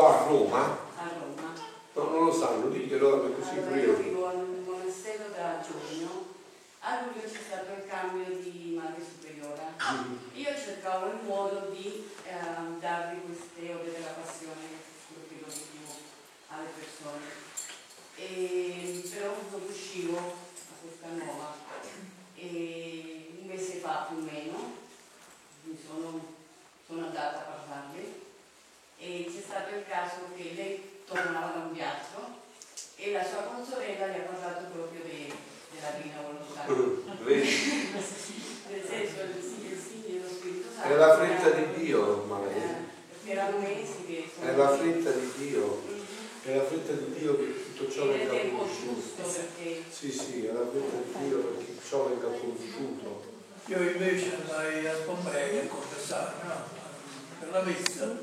Qua a Roma? A Roma. No, non lo sanno, diglielo così allora, io vivo al monastero da giugno. A luglio c'è stato il cambio di madre superiora. Io cercavo il modo di ehm, darvi queste ore della passione che lo alle persone. E, però non riuscivo a questa nuova. E un mese fa più o meno mi sono, sono andata a parlarle e c'è stato il caso che lei tornava da un viaggio e la sua consorella gli ha parlato proprio de- della divina volontà. Vedi? Nel senso il sì- il sì dello Spirito Santo. È la fretta di Dio Eh, ormai. perché erano mesi che È la fretta di Dio. Mhm. È la fretta di Dio che tutto ciò venga conosciuto. perché Sì, sì, è la fretta di Dio perché ciò venga conosciuto. Io invece andai a Pompei a confessare, no? Per la messa,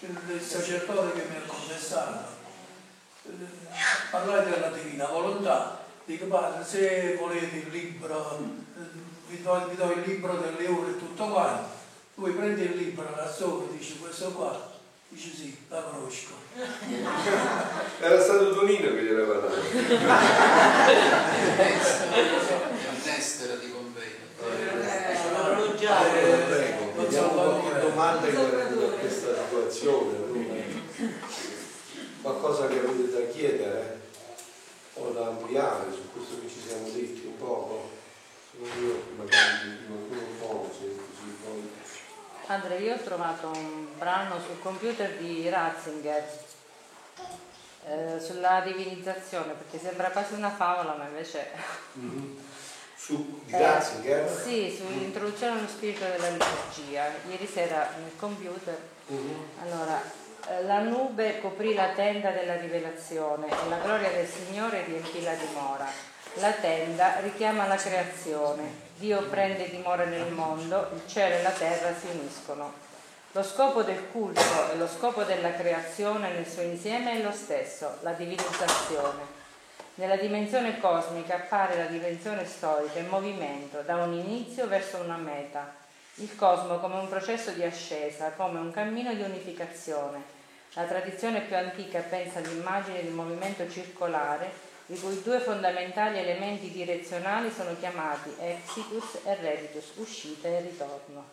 il sacerdote che mi ha confessato, eh, parlare della divina volontà, dico padre, se volete il libro, eh, vi do, vi do il libro delle ore e tutto quanto, lui prende il libro da sopra e dice questo qua, dice sì, la conosco. Era stato Tonino che gliel'aveva dato. Nestera di Pompei. eh, già, eh, Prego, non vediamo so qualche come- domanda inerente a questa situazione. quindi Qualcosa che avete da chiedere o da ampliare su questo che ci siamo detti un poco? Secondo io magari qualcuno un po', se così poi. Andrea, io ho trovato un brano sul computer di Ratzinger eh, sulla divinizzazione, perché sembra quasi una favola, ma invece... Su di Eh, Ratzinger? Sì, sull'introduzione allo spirito della liturgia. Ieri sera nel computer. Mhm. Allora, eh, la nube coprì la tenda della rivelazione e la gloria del Signore riempì la dimora. La tenda richiama la creazione. Dio prende dimora nel mondo, il cielo e la terra si uniscono. Lo scopo del culto e lo scopo della creazione nel suo insieme è lo stesso, la divinizzazione. Nella dimensione cosmica appare la dimensione storica in movimento da un inizio verso una meta. Il cosmo come un processo di ascesa, come un cammino di unificazione. La tradizione più antica pensa all'immagine di movimento circolare i cui due fondamentali elementi direzionali sono chiamati exitus e reditus, uscita e ritorno.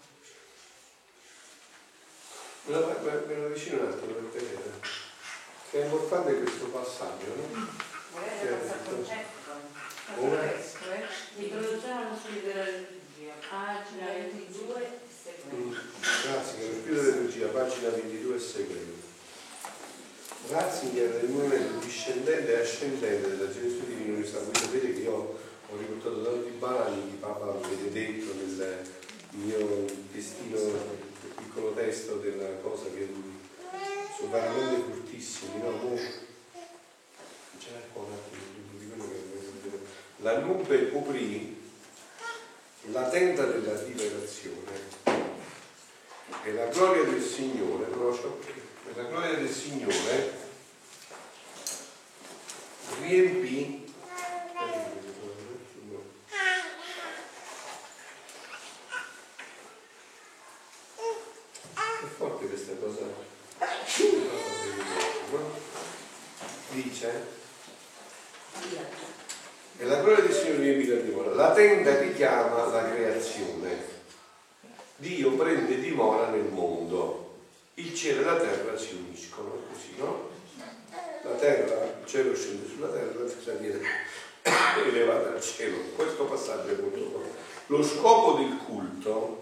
Me lo, me, un attimo per vedere. È importante questo passaggio, no? magari Sì, era questo sì. concetto. Come? Questo, eh? L'introduzione allo spirito della liturgia, pagina 22 e Mm, seguenti. Grazie, che lo spirito della regia, pagina 22 e seguenti. Ratzinger nel movimento discendente e ascendente della Gesù Divina Unità. Voi sapete che io ho riportato tanti brani di Papa Benedetto nel mio testino, nel piccolo testo della cosa che lui sono veramente fortissimi, no? Di vedere. La nube coprì la tenda della rivelazione e la gloria del Signore, non lo so la gloria del Signore riempì è forte questa cosa. Dice e la gloria del Signore riempì la dimora la tenda richiama la creazione. Dio prende dimora nel mondo. Il cielo e la terra si uniscono così no? Terra, il cielo scende sulla terra, terra viene elevata al cielo. Questo passaggio è molto forte. Lo scopo del culto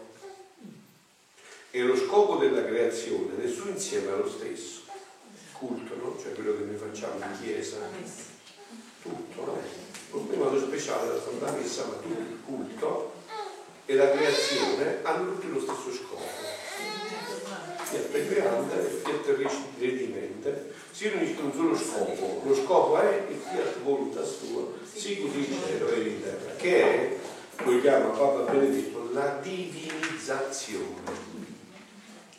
e lo scopo della creazione nel suo insieme è lo stesso. Culto, no? Cioè quello che noi facciamo in chiesa. Tutto, no? In modo speciale la Santa Messa, ma tutto il culto e la creazione hanno tutti lo stesso scopo. Fiat creanda e fiat redimente si riuniscono in un solo scopo. Lo scopo è il fiat voluntas tua, sì così in cielo e in terra, che è, lo chiama Papa Benedetto, la divinizzazione.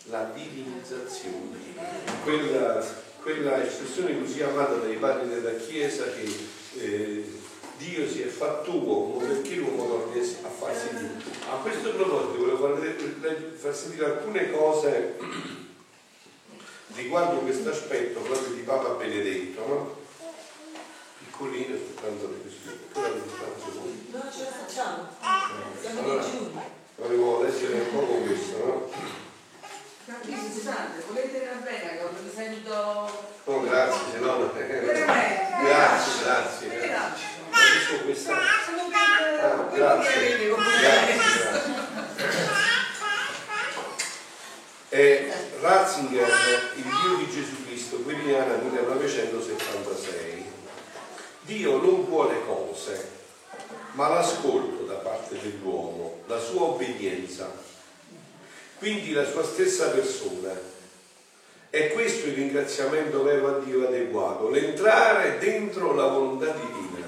La divinizzazione. Quella, quella espressione così amata dai padri della Chiesa che eh, Dio si è fatto uomo perché l'uomo torni a farsi Dio. A questo proposito volevo far sentire alcune cose riguardo questo aspetto proprio di Papa Benedetto, no? Piccolino, soltanto così, però le distanze poi. No, ce la facciamo. Siamo Allora. Volevo leggere un po' questo, no? Capisci, scusate, volete la bene che mi sento... Oh, grazie, se no non è. Veramente. Grazie, grazie, Mi grazie. lascio. Adesso questa. Sono Ah, per... grazie. Grazie, grazie. È Ratzinger, il Dio di Gesù Cristo, Quiriana 1976. Dio non vuole cose, ma l'ascolto da parte dell'uomo, la sua obbedienza, quindi la sua stessa persona. È questo il ringraziamento vero a Dio adeguato, l'entrare dentro la volontà divina.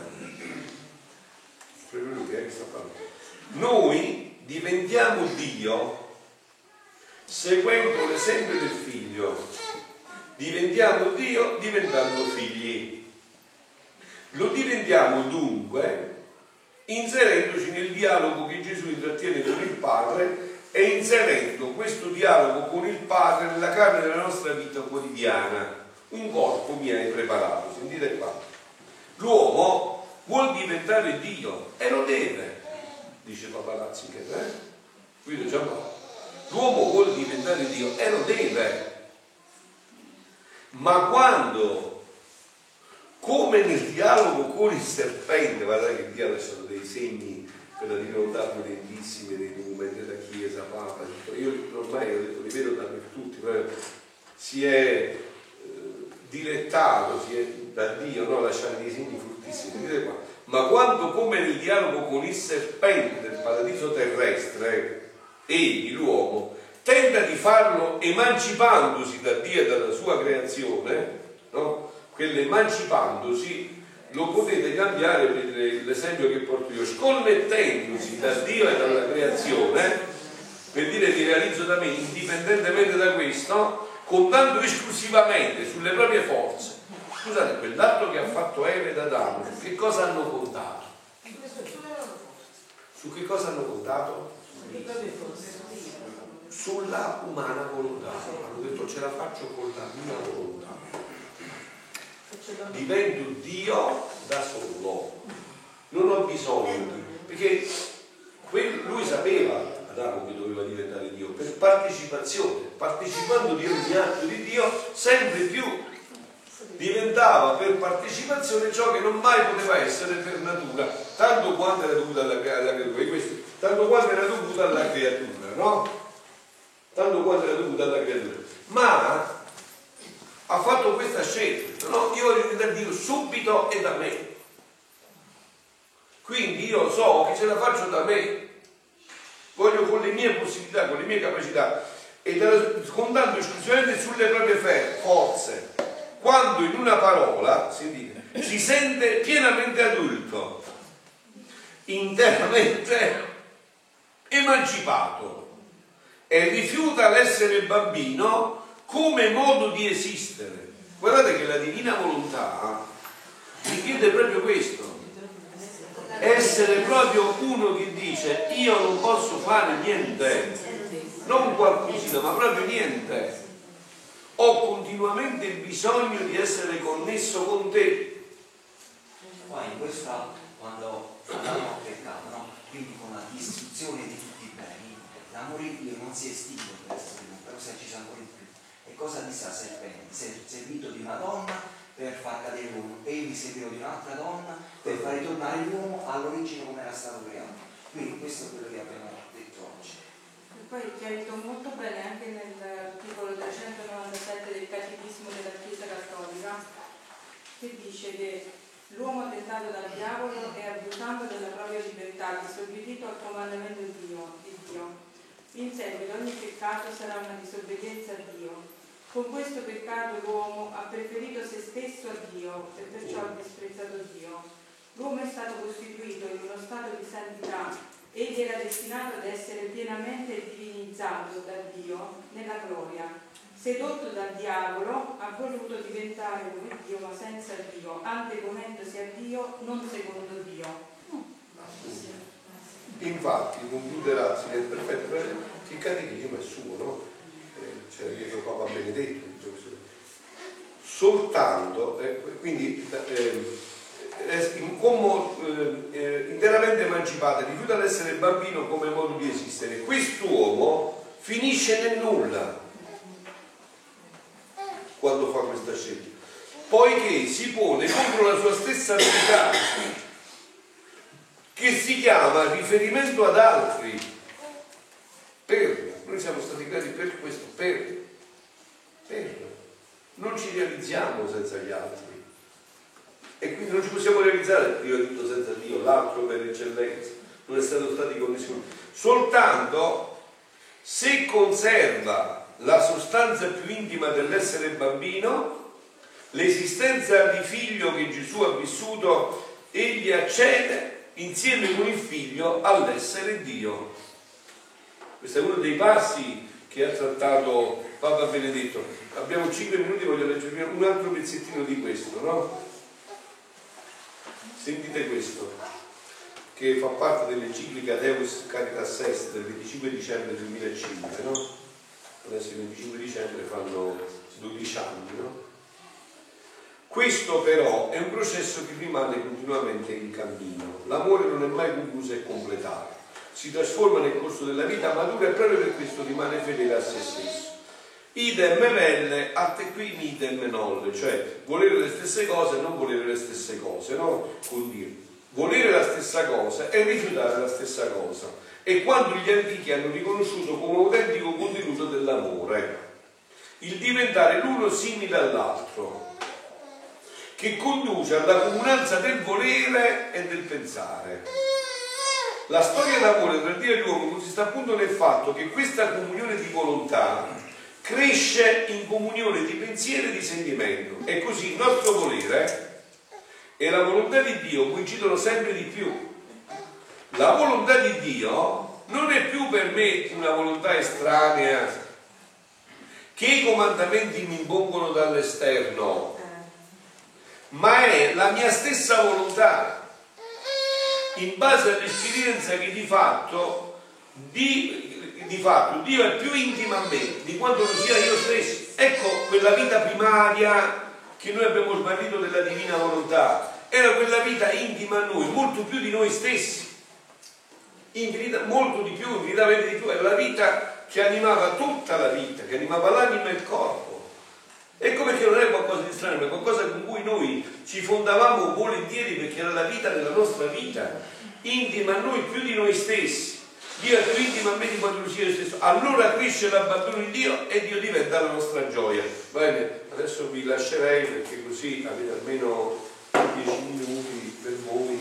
Parlando. Noi diventiamo Dio seguendo l'esempio del figlio. Diventiamo Dio diventando figli. Lo diventiamo dunque inserendoci nel dialogo che Gesù intrattiene con il Padre e inserendo questo dialogo con il Padre nella carne della nostra vita quotidiana. Un corpo mi hai preparato, sentite qua. L'uomo vuol diventare Dio e lo deve, dice Papa Ratzinger, eh? Già qua. L'uomo vuole diventare Dio e lo deve. Ma quando, come nel dialogo con il serpente, guardate che dialogo sono dei segni per la divinità potentissime dei numeri della Chiesa, Papa, io ormai ho detto, li vedo dappertutto, si è eh, dilettato, si è da Dio, no? lasciare dei segni qua. Ma quando come nel dialogo con il serpente del paradiso terrestre, egli, l'uomo, tenta di farlo emancipandosi da Dio e dalla sua creazione, no? quell'emancipandosi lo potete cambiare per l'esempio che porto io, sconnettendosi da Dio e dalla creazione, per dire ti realizzo da me, indipendentemente da questo, contando esclusivamente sulle proprie forze. Scusate, quell'atto che ha fatto Eva ed Adamo, su che cosa hanno contato? Su che cosa hanno contato? Sulla umana volontà. Hanno detto ce la faccio con la mia volontà. Divento Dio da solo. Non ho bisogno di... Perché lui sapeva, Adamo, che doveva diventare Dio, per partecipazione, partecipando di ogni atto di Dio, sempre più diventava per partecipazione ciò che non mai poteva essere per natura, tanto quanto era dovuto alla, creatura, tanto quanto era dovuto alla creatura, no? Tanto quanto era dovuto alla creatura. Ma ha fatto questa scelta, no? Io voglio diventare subito e da me. Quindi io so che ce la faccio da me, voglio con le mie possibilità, con le mie capacità e dalla- contando esclusivamente sulle proprie fe- forze. Quando in una parola sentite, si sente pienamente adulto, interamente emancipato e rifiuta l'essere bambino come modo di esistere. Guardate che la divina volontà richiede proprio questo, essere proprio uno che dice io non posso fare niente, non qualcosina, ma proprio niente. Ho continuamente bisogno di essere connesso con te. Qua in questa, quando Adamo ha peccato, no? quindi con la distruzione di tutti i beni, l'amore di Dio non si estingue per essere però si è acceso ancora di più. E cosa disse al serpente? Si è servito di una donna per far cadere l'uomo, egli serviva di un'altra donna per far ritornare l'uomo all'origine come era stato creato. Quindi questo è quello che abbiamo detto oggi. E poi chiarito molto bene anche nell'articolo 397 del Catechismo della Chiesa Cattolica, che dice che l'uomo tentato dal diavolo e abusando della propria libertà disobbedito al comandamento di Dio, di Dio. In seguito ogni peccato sarà una disobbedienza a Dio. Con questo peccato l'uomo ha preferito se stesso a Dio e perciò ha disprezzato Dio. L'uomo è stato costituito in uno stato di santità Egli era destinato ad essere pienamente divinizzato da Dio nella gloria. Sedotto dal diavolo, ha voluto diventare come Dio, ma senza Dio, anteponendosi a Dio, non secondo Dio. Infatti, concluderà, si è perfetto, che il catechismo è suo, no? Eh, C'era dietro Papa Benedetto, soltanto, eh, quindi eh, eh, come eh, interamente emancipata, rifiuta di essere bambino come modo di esistere. Quest'uomo finisce nel nulla quando fa questa scelta, poiché si pone contro la sua stessa verità, che si chiama riferimento ad altri. Per, noi siamo stati creati per questo, per, per. Non ci realizziamo senza gli altri e quindi non ci possiamo realizzare prima di tutto senza Dio, l'altro per eccellenza, non è stato stati con nessuno. Soltanto se conserva la sostanza più intima dell'essere bambino, l'esistenza di figlio che Gesù ha vissuto, egli accede insieme con il figlio all'essere Dio. Questo è uno dei passi che ha trattato Papa Benedetto. Abbiamo cinque minuti, voglio leggervi un altro pezzettino di questo, no? Sentite questo, che fa parte dell'enciclica Deus Caritas Est del 25 dicembre 2005, no? Adesso il 25 dicembre fanno 12 anni, no? Questo però è un processo che rimane continuamente in cammino. L'amore non è mai concluso e completato. Si trasforma nel corso della vita, matura e proprio per questo rimane fedele a se stesso idem velle attequim idem nolle, cioè volere le stesse cose e non volere le stesse cose, no? Vuol dire volere la stessa cosa e rifiutare la stessa cosa. E quando gli antichi hanno riconosciuto come autentico contenuto dell'amore, il diventare l'uno simile all'altro, che conduce alla comunanza del volere e del pensare. La storia d'amore tra Dio e l'uomo consiste appunto nel fatto che questa comunione di volontà cresce in comunione di pensiero e di sentimento e così il nostro volere e la volontà di Dio coincidono sempre di più. La volontà di Dio non è più per me una volontà estranea che i comandamenti mi impongono dall'esterno, ma è la mia stessa volontà in base all'esperienza che di fatto di di fatto Dio è più intimo a me di quanto lo sia io stesso. Ecco quella vita primaria che noi abbiamo smarrito della divina volontà. Era quella vita intima a noi, molto più di noi stessi. Infinita, molto di più, infinitamente di più. Era la vita che animava tutta la vita, che animava l'anima e il corpo. Ecco perché non è qualcosa di strano, è qualcosa con cui noi ci fondavamo volentieri perché era la vita della nostra vita, intima a noi più di noi stessi. Dio è più intimo a me di quanto sia stesso. Allora cresce l'abbandono di Dio e Dio diventa la nostra gioia. Bene, adesso vi lascerei perché così avete almeno 10 minuti per voi